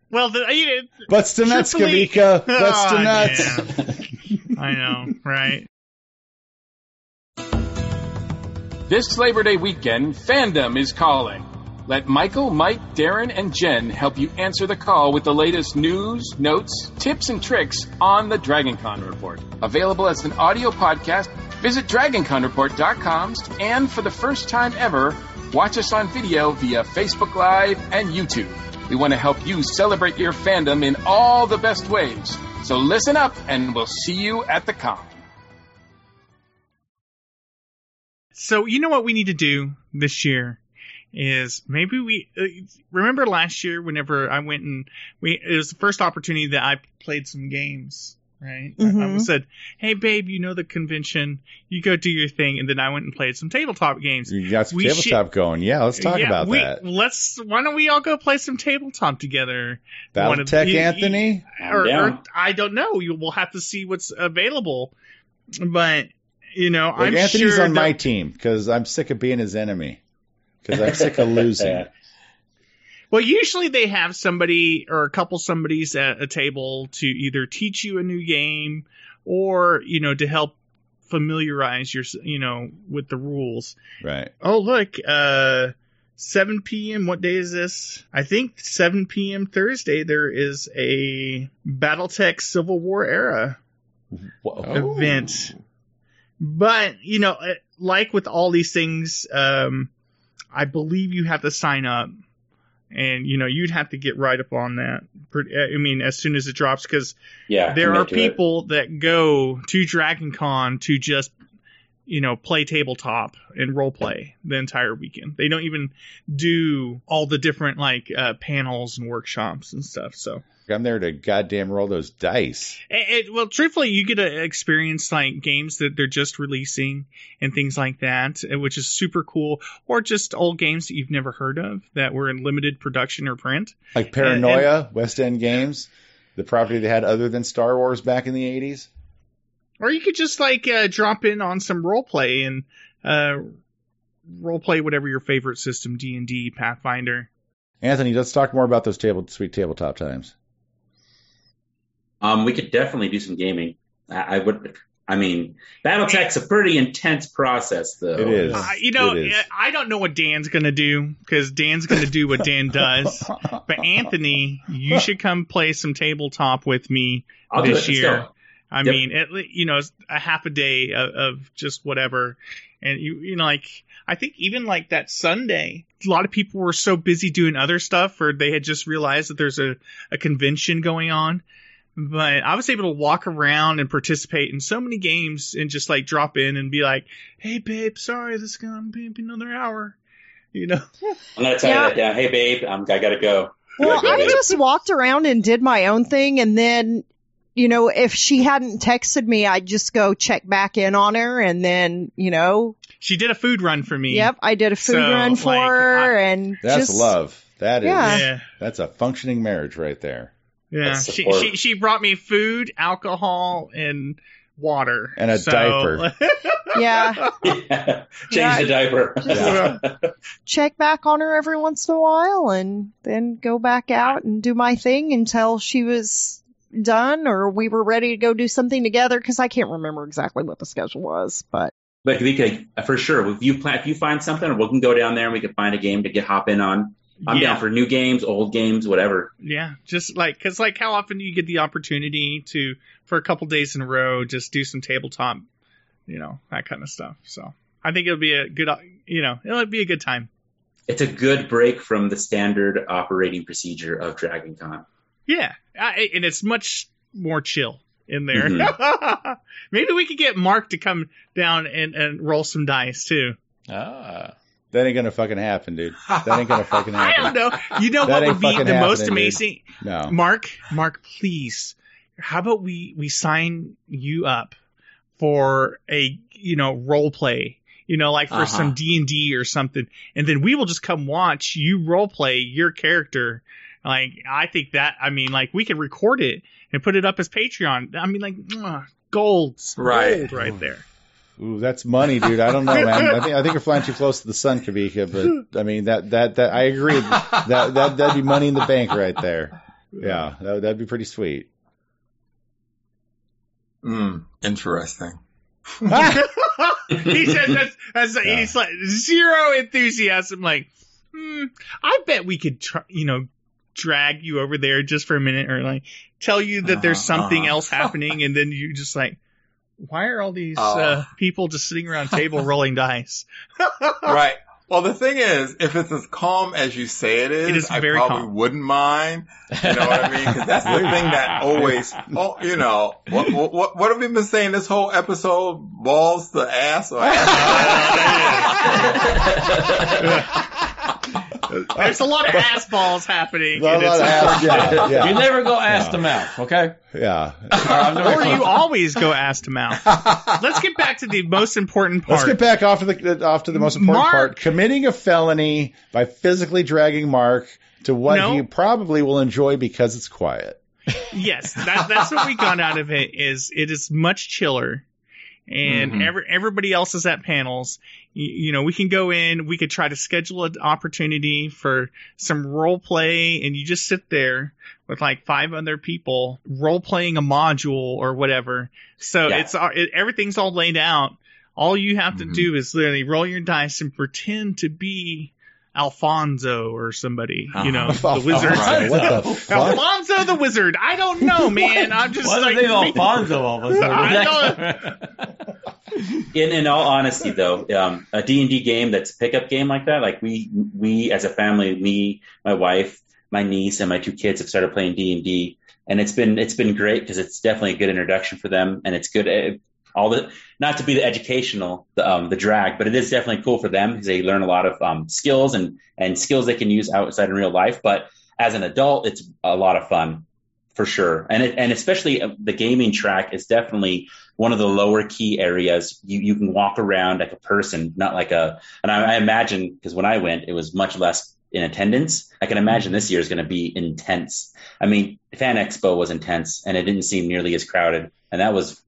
Well, the, you, Butts to nuts, Truthfully- Kavika. [LAUGHS] Butts to Aw, nuts. [LAUGHS] I know, right? This Labor Day weekend, fandom is calling. Let Michael, Mike, Darren, and Jen help you answer the call with the latest news, notes, tips, and tricks on the DragonCon Report. Available as an audio podcast, visit DragonConReport.com and for the first time ever, watch us on video via Facebook Live and YouTube. We want to help you celebrate your fandom in all the best ways. So listen up and we'll see you at the con. So you know what we need to do this year is maybe we uh, remember last year whenever I went and we it was the first opportunity that I played some games. Right, I- I, Mhm. said, "Hey, babe, you know the convention. You go do your thing," and then I went and played some tabletop games. You got some We tabletop going. Yeah, let's talk Yeah, about we- that. Let's. Why don't we all go play some tabletop together? One of- Battletech you- you- Anthony? or, down. or I don't know. You will have to see what's available, but you know, Look, I'm Anthony's sure on that- my team because I'm sick of being his enemy. Because I'm sick of losing. [LAUGHS] Well, usually they have somebody or a couple somebodies at a table to either teach you a new game or you know to help familiarize your you know with the rules. Right. Oh look, uh 7 p.m. What day is this? I think 7 p.m. Thursday there is a BattleTech Civil War era Whoa. event. But, you know, like with all these things, um, I believe you have to sign up. And, you know, you'd have to get right up on that. I mean, as soon as it drops, because Yeah, there are to it. people that go to Dragon Con to just, you know, play tabletop and role play the entire weekend. They don't even do all the different, like, uh, panels and workshops and stuff. So, I'm there to goddamn roll those dice. it, it- well, truthfully, you get to experience like games that they're just releasing and things like that, uh, which is super cool. Or just old games that you've never heard of that were in limited production or print. Like Paranoia, West End Games, the property they had other than Star Wars back in the 80s. Or you could just like uh, drop in on some role play and uh, role play whatever your favorite system, D and D, Pathfinder. Anthony, let's talk more about those table sweet tabletop times. Um, we could definitely do some gaming. I, I would. I mean, BattleTech's a pretty intense process, though. It is. Uh, you know, It is. I don't know what Dan's gonna do because Dan's gonna do what Dan does. [LAUGHS] But Anthony, you should come play some tabletop with me I'll do this it. Year. I Yep. mean, at le- you know, a half a day of, of just whatever, And you, you know, like I think even like that Sunday, a lot of people were so busy doing other stuff, or they had just realized that there's a, a convention going on. But I was able to walk around and participate in so many games and just like drop in and be like, "Hey, babe, sorry, this is gonna be another hour." You know, I'm gonna tell Yeah. you that down. Hey, babe, I'm, I gotta go. Well, Gotta go, I just walked around and did my own thing, and then, you know, if she hadn't texted me, I'd just go check back in on her, and then, you know, she did a food run for me. yep, I did a food So, run for like, her, I- and That's just, love. That is. Yeah. Yeah. That's a functioning marriage right there. Yeah, she, she she brought me food, alcohol, and water, And a So- diaper. [LAUGHS] Yeah, Yeah. [LAUGHS] Change Yeah. the diaper. Yeah. [LAUGHS] check back on her every once in a while, and then go back out and do my thing until she was done or we were ready to go do something together. Because I can't remember exactly what the schedule was, but But we could, uh, for sure, if you plan, if you find something, we can go down there and we can find a game to get hop in on. I'm yeah, down for new games, old games, whatever. yeah, just like because like how often do you get the opportunity to for a couple days in a row just do some tabletop, you know that kind of stuff. So I think it'll be a good, you know, it'll be a good time. It's a good break from the standard operating procedure of Dragon Con. Yeah, I, and it's much more chill in there. Mm-hmm. [LAUGHS] Maybe we could get Mark to come down and and roll some dice too. Ah. That ain't gonna fucking happen, dude. That ain't gonna fucking [LAUGHS] happen. I happen. don't know. You know That what would be the most happening, dude. amazing? No. Mark, Mark, please. How about we we sign you up for a you know role play? You know, like for Uh-huh. some D and D or something, and then we will just come watch you role play your character. Like I think that I mean, like we could record it and put it up as Patreon. I mean, like mwah, gold, Right. gold right there. Ooh, that's money, dude. I don't know, man. I think I think you're flying too close to the sun, Kavika. But I mean, that that that I agree. That that that'd be money in the bank right there. Yeah, that, that'd be pretty sweet. Mm, interesting. [LAUGHS] he says that's, that's Yeah. he's like zero enthusiasm. Like, hmm, I bet we could, try, you know, drag you over there just for a minute, or like tell you that there's Uh-huh, something uh-huh. else happening, and then you just like, why are all these Oh. uh, people just sitting around a table [LAUGHS] rolling dice? [LAUGHS] right. Well, the thing is, if it's as calm as you say it is, It is I very probably calm. wouldn't mind. You know what I mean? Because that's the thing that [LAUGHS] always, oh, you know, what, what, what, what have we been saying this whole episode? Balls to ass or [LAUGHS] There's a lot of ass balls happening. A lot and it's of ass, yeah, [LAUGHS] yeah. You never go ass to mouth, okay? Yeah. or you always go ass to mouth. [LAUGHS] Let's get back to the most important part. Let's get back off to the off to the most important Mark- part: committing a felony by physically dragging Mark to what No. he probably will enjoy because it's quiet. yes, that, that's what we got out of it. Is it is much chiller, and Mhm. every, everybody else is at panels. You, you know, we can go in. We could try to schedule an opportunity for some role play, and you just sit there with like five other people role playing a module or whatever. So Yeah. it's it, everything's all laid out. All you have to Mhm. do is literally roll your dice and pretend to be Alfonso or somebody, you know, [LAUGHS] the wizard. Right. What the [LAUGHS] fuck? Alfonso the Wizard. I don't know, man. I'm just Why like is it Alfonso all of a sudden? [LAUGHS] In in all honesty, though, um, a D and D game that's a pickup game like that, like we we as a family, me, my wife, my niece, and my two kids have started playing D and D, and it's been it's been great because it's definitely a good introduction for them, and it's good. uh, All the not to be the educational, the um, the drag, but it is definitely cool for them because they learn a lot of um, skills and and skills they can use outside in real life. But as an adult, it's a lot of fun for sure. And it, and especially uh, the gaming track is definitely one of the lower key areas. You you can walk around like a person, not like a. And I, I imagine because when I went, it was much less in attendance. I can imagine this year is going to be intense. I mean, Fan Expo was intense, and it didn't seem nearly as crowded, and that was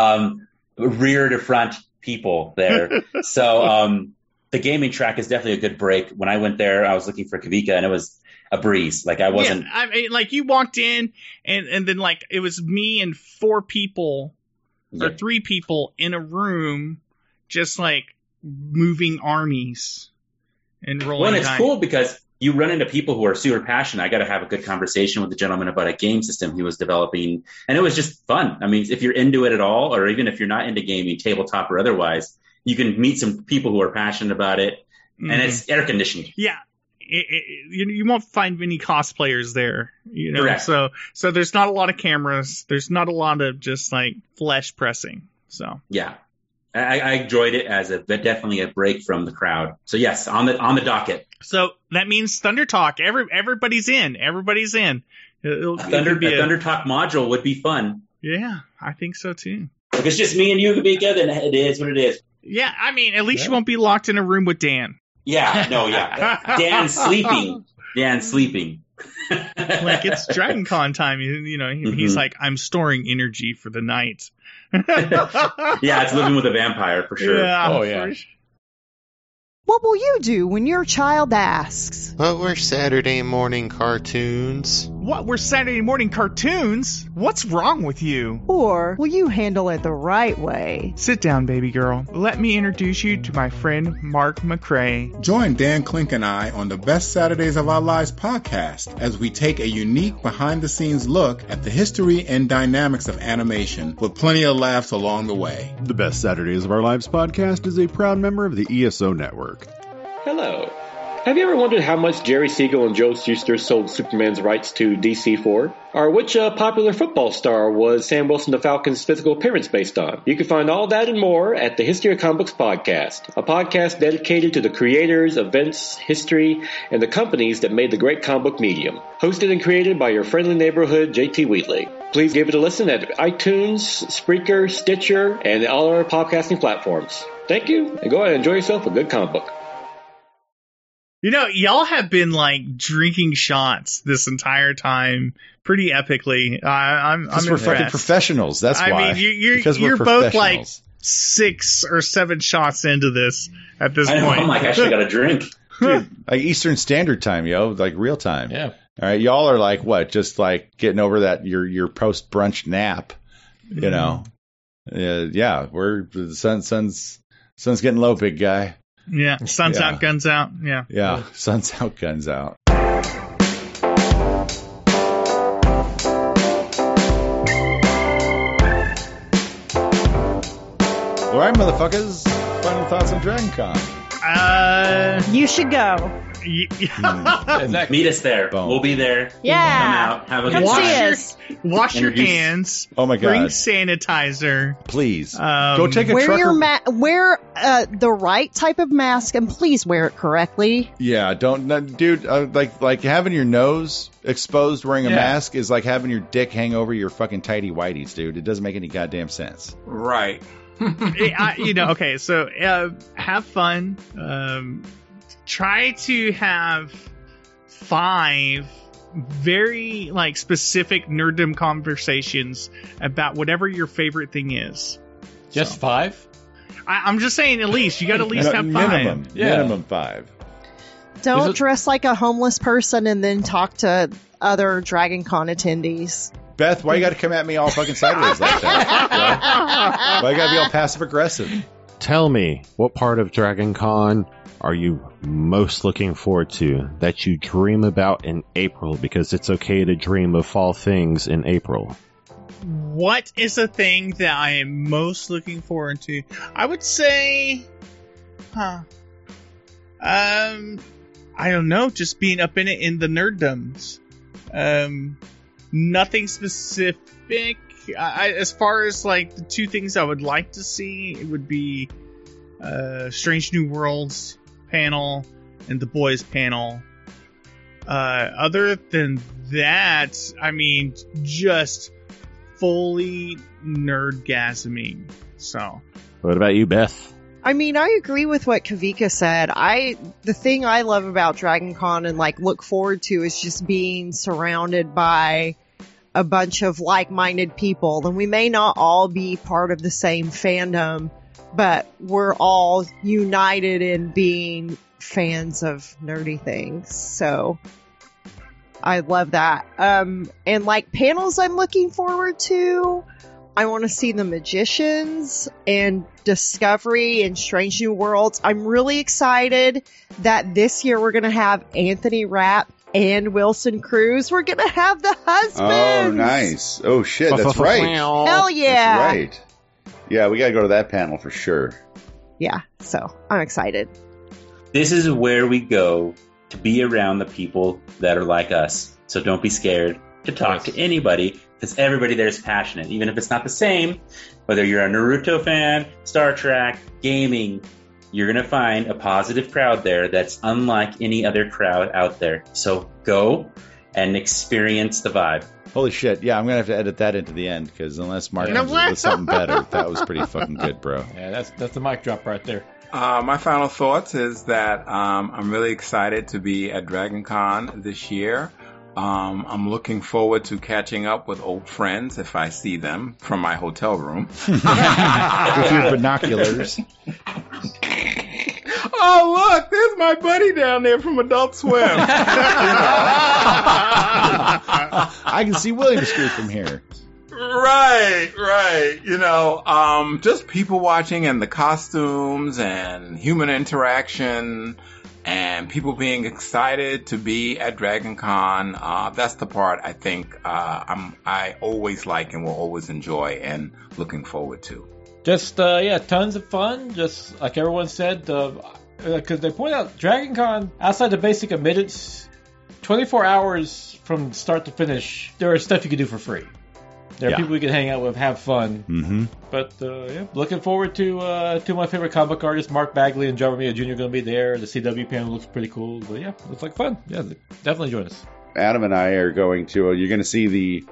um, rear to front people there. [LAUGHS] so um, the gaming track is definitely a good break. When I went there, I was looking for Kavika, and it was a breeze. Like I wasn't. Yeah, I mean, like you walked in, and and then like it was me and four people or three people in a room, just like moving armies and rolling. Well, and it's dice. cool because you run into people who are super passionate. I got to have a good conversation with the gentleman about a game system he was developing, and it was just fun. I mean, if you're into it at all, or even if you're not into gaming, tabletop or otherwise, you can meet some people who are passionate about it, Mhm. and it's air conditioned. yeah. It, it, you, you won't find many cosplayers there, you know. Correct. So so there's not a lot of cameras. There's not a lot of just like flesh pressing. So Yeah, I, I enjoyed it as a definitely a break from the crowd. So yes, on the on the docket, so that means Thunder Talk. Every everybody's in. Everybody's in. It'll, a Thunder be a a- Thunder Talk module would be fun. yeah, I think so too. If it's just me and you could be good, then it is what it is. Yeah, I mean, at least you won't be locked in a room with Dan. Yeah, no, yeah. Dan's [LAUGHS] sleeping. Dan's sleeping. like it's [LAUGHS] Dragon Con time. You, you know, he- he's Mhm. like, I'm storing energy for the night. [LAUGHS] Yeah, it's living with a vampire for sure. Yeah, Oh, yeah. sure. What will you do when your child asks? But we're Saturday morning cartoons. What? We're Saturday morning cartoons? What's wrong with you? Or will you handle it the right way? Sit down, baby girl. Let me introduce you to my friend Mark McCrae. Join Dan Klink and I on the Best Saturdays of Our Lives podcast as we take a unique behind the scenes look at the history and dynamics of animation with plenty of laughs along the way. The Best Saturdays of Our Lives podcast is a proud member of the ESO network. Hello. Have you ever wondered how much Jerry Siegel and Joe Shuster sold Superman's rights to DC for? Or which uh, popular football star was Sam Wilson the Falcon's physical appearance based on? You can find all that and more at the History of Comic Books podcast, a podcast dedicated to the creators, events, history, and the companies that made the great comic book medium. Hosted and created by your friendly neighborhood JT Wheatley. Please give it a listen at iTunes, Spreaker, Stitcher, and all our podcasting platforms. Thank you, and go ahead and enjoy yourself a good comic book. You know, y'all have been like drinking shots this entire time, pretty epically. I, I'm, I'm Because we're fucking professionals. That's I why. mean, you, you're Because you're both like six or seven shots into this at this I know, point. I'm like, I should got a drink. [LAUGHS] like Eastern Standard Time, yo, like real time. Yeah. All right, y'all are like what? Just like getting over that your your post brunch nap. You know. Uh, yeah, we're the sun sun's sun's getting low, big guy. Yeah, [LAUGHS] sun's Yeah. out, guns out. Yeah. Yeah, [LAUGHS] sun's out, guns out. All right, motherfuckers. Final thoughts on DragonCon. Uh, You should go. Y- Exactly. Meet us there. Boom. We'll be there. Yeah. Come out. Have a Come good wash time. your, us. wash your Introduce- hands. Oh my God. Bring sanitizer. Please Um, go take a Wear trucker. your ma- wear uh, the right type of mask and please wear it correctly. Yeah, don't, no, dude. Uh, like, like having your nose exposed wearing a Yeah. mask is like having your dick hang over your fucking tidy whities, dude. It doesn't make any goddamn sense. Right. [LAUGHS] I, you know, okay, so uh, have fun. Um, try to have five very like specific nerddom conversations about whatever your favorite thing is. Just five? I, I'm just saying, at least you got to at least No, have five. minimum, Yeah. minimum five. Don't it- dress like a homeless person and then talk to other Dragon Con attendees. Beth, why you got to come at me all fucking sideways like that? [LAUGHS] Why you got to be all passive aggressive? Tell me, what part of Dragon Con are you most looking forward to that you dream about in April? Because it's okay to dream of fall things in April. What is the thing that I am most looking forward to? I would say, huh? Um, I don't know. Just being up in it in the nerddoms. Um, nothing specific. I, as far as like the two things I would like to see, it would be uh, Strange New Worlds panel and the Boys panel. Uh, other than that, I mean, just fully nerdgasming. So What about you, Beth? I mean, I agree with what Kavika said. I the thing I love about Dragon Con and like look forward to is just being surrounded by a bunch of like-minded people. And we may not all be part of the same fandom, but we're all united in being fans of nerdy things. So I love that. Um and like panels I'm looking forward to. I want to see the magicians and Discovery and Strange New Worlds. I'm really excited that this year we're going to have Anthony Rapp and Wilson Cruz. We're going to have the husbands. Oh, nice. Oh shit, that's [LAUGHS] right. Hell yeah. That's right. Yeah, we got to go to that panel for sure. yeah, so I'm excited. This is where we go to be around the people that are like us. So don't be scared to talk to anybody because everybody there is passionate, even if it's not the same. Whether you're a Naruto fan, Star Trek, gaming, you're going to find a positive crowd there that's unlike any other crowd out there. So go and experience the vibe. Holy shit! Yeah, I'm gonna have to edit that into the end because unless Mark No comes way. with something better, that was pretty fucking good, bro. Yeah, that's that's the mic drop right there. Uh, my final thoughts is that um, I'm really excited to be at Dragon Con this year. Um, I'm looking forward to catching up with old friends if I see them from my hotel room. [LAUGHS] with your binoculars. [LAUGHS] oh, look, there's my buddy down there from Adult Swim. [LAUGHS] I can see William Street from here. Right, right. You know, um, just people watching and the costumes and human interaction and people being excited to be at Dragon Con. Uh, that's the part I think, uh, I'm, I always like and will always enjoy and looking forward to. Just uh, yeah, tons of fun. Just like everyone said, because they point out Dragon Con outside the basic admittance, 24 hours from start to finish, there is stuff you can do for free. There are Yeah. people you can hang out with, have fun. Mm-hmm. But uh, yeah, looking forward to uh, two of my favorite comic artists, Mark Bagley and John Romita Jr. going to be there. The CW panel looks pretty cool. But yeah, looks like fun. Yeah, definitely join us. Adam and I are going to. Uh, you're going to see the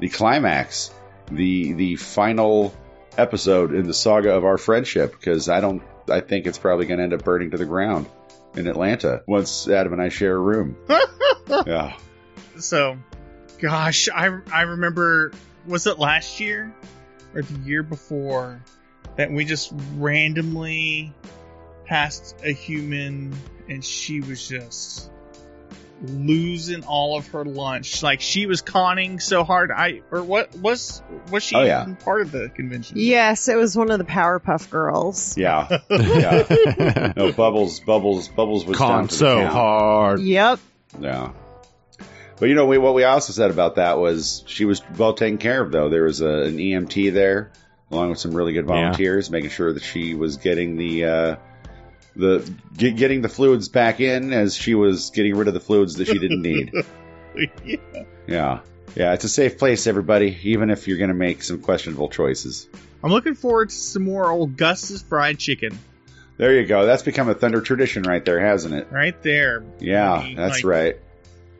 the climax, the the final episode in the saga of our friendship. Because I don't. I think it's probably going to end up burning to the ground in Atlanta once Adam and I share a room. [LAUGHS] yeah. So, gosh, I I remember was it last year or the year before that we just randomly passed a human and she was just losing all of her lunch. Like she was conning so hard. I or what was was she Oh, yeah. even part of the convention? Yes, it was one of the Powerpuff Girls. Yeah. [LAUGHS] yeah. No, [LAUGHS] Bubbles, Bubbles, Bubbles was down Con so count. hard. Yep. Yeah. But you know, we, what we also said about that was she was well taken care of, though. There was a, an EMT there, along with some really good volunteers, making sure that she was getting the uh, the get, getting the fluids back in as she was getting rid of the fluids that she didn't need. [LAUGHS] yeah. yeah, yeah, it's a safe place, everybody, even if you're going to make some questionable choices. I'm looking forward to some more old Gus's fried chicken. There you go. That's become a thunder tradition right there, hasn't it? Right there. Yeah, I mean, that's like, right.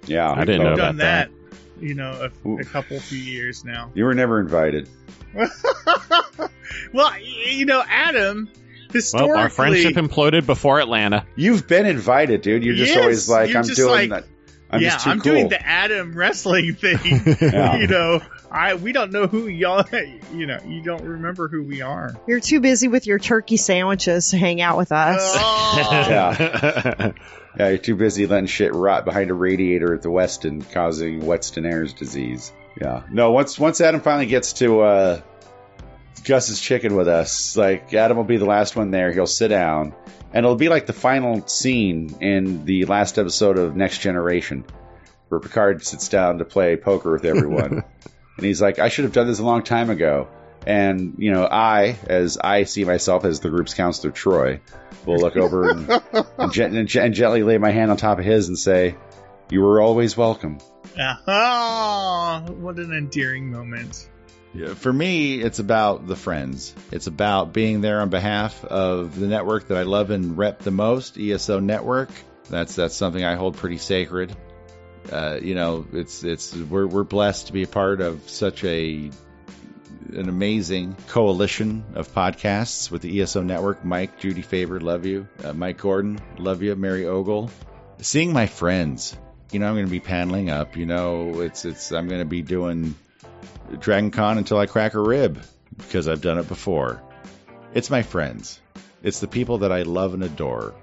Yeah, I didn't know We've about done that. that, you know, a, a couple few years now. You were never invited. [LAUGHS] well, you know, Adam, historically, Well, our friendship imploded before Atlanta. You've been invited, dude. You're just Yes, always like, I'm doing like- that. I'm yeah, just too I'm cool. doing the Adam wrestling [LAUGHS] thing. Yeah. [LAUGHS] You know, I we don't know who y'all. [LAUGHS] You know, you don't remember who we are. You're too busy with your turkey sandwiches to hang out with us. Oh. yeah. yeah, you're too busy letting shit rot behind a radiator at the Westin, causing Weston Ayres disease. Yeah. No, once once Adam finally gets to uh, Gus's chicken with us, like Adam will be the last one there. He'll sit down, and it'll be like the final scene in the last episode of Next Generation, where Picard sits down to play poker with everyone, [LAUGHS] and he's like, "I should have done this a long time ago." And you know, I, as I see myself as the group's counselor, Troi, will look over and, [LAUGHS] and, gen- and, gen- and gently lay my hand on top of his and say, "You were always welcome." Yeah. Oh, what an endearing moment. For me, it's about the friends. It's about being there on behalf of the network that I love and rep the most, ESO Network. That's that's something I hold pretty sacred. Uh, you know, it's it's we're we're blessed to be a part of such a an amazing coalition of podcasts with the ESO Network. Mike, Judy Faber, love you. Uh, Mike Gordon, love you. Mary Ogle, seeing my friends. You know, I'm going to be paneling up. You know, it's it's I'm going to be doing Dragon Con until I crack a rib because I've done it before. It's my friends. It's the people that I love and adore.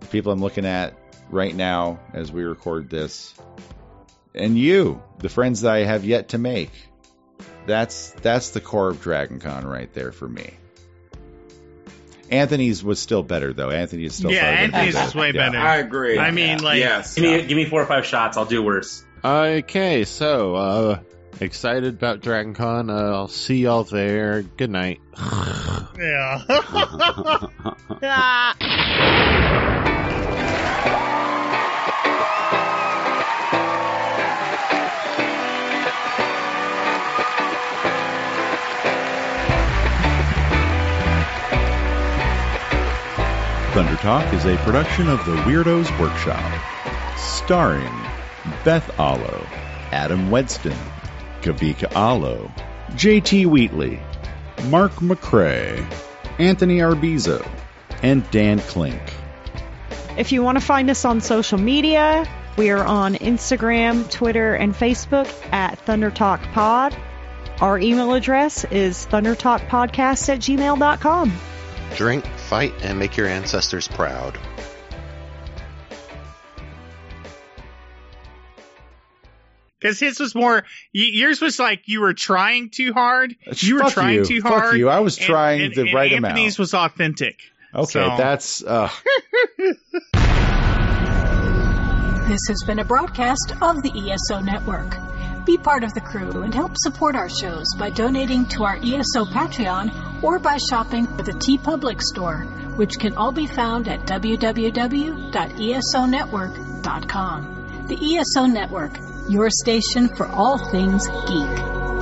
The people I'm looking at right now as we record this. And you, the friends that I have yet to make. That's that's the core of Dragon Con right there for me. Anthony's was still better though. Anthony is still yeah, probably Anthony's is way Yeah. better. I agree. I mean, like, yes. Give me, give me four or five shots. I'll do worse. Okay, so uh, Excited about Dragon Con. Uh, I'll see y'all there. Good night. Yeah. Thunder Talk is a production of the Weirdos Workshop, starring Beth Allo, Adam Wedston, Kavika Allo, JT Wheatley, Mark McCrae, Anthony Arbizo, and Dan Klink. If you want to find us on social media, we are on Instagram, Twitter, and Facebook at Thunder Talk Pod. Our email address is thundertalkpodcast at gmail.com. Drink, fight, and make your ancestors proud. Because his was more, yours was like you were trying too hard. You were trying you. too Fuck hard. you. I was and- trying and- the and right Anthony's amount. was authentic. Okay, So- that's uh, This has been a broadcast of the ESO Network. Be part of the crew and help support our shows by donating to our ESO Patreon or by shopping for the TeePublic store, which can all be found at www.esonetwork.com. The ESO Network, your station for all things geek.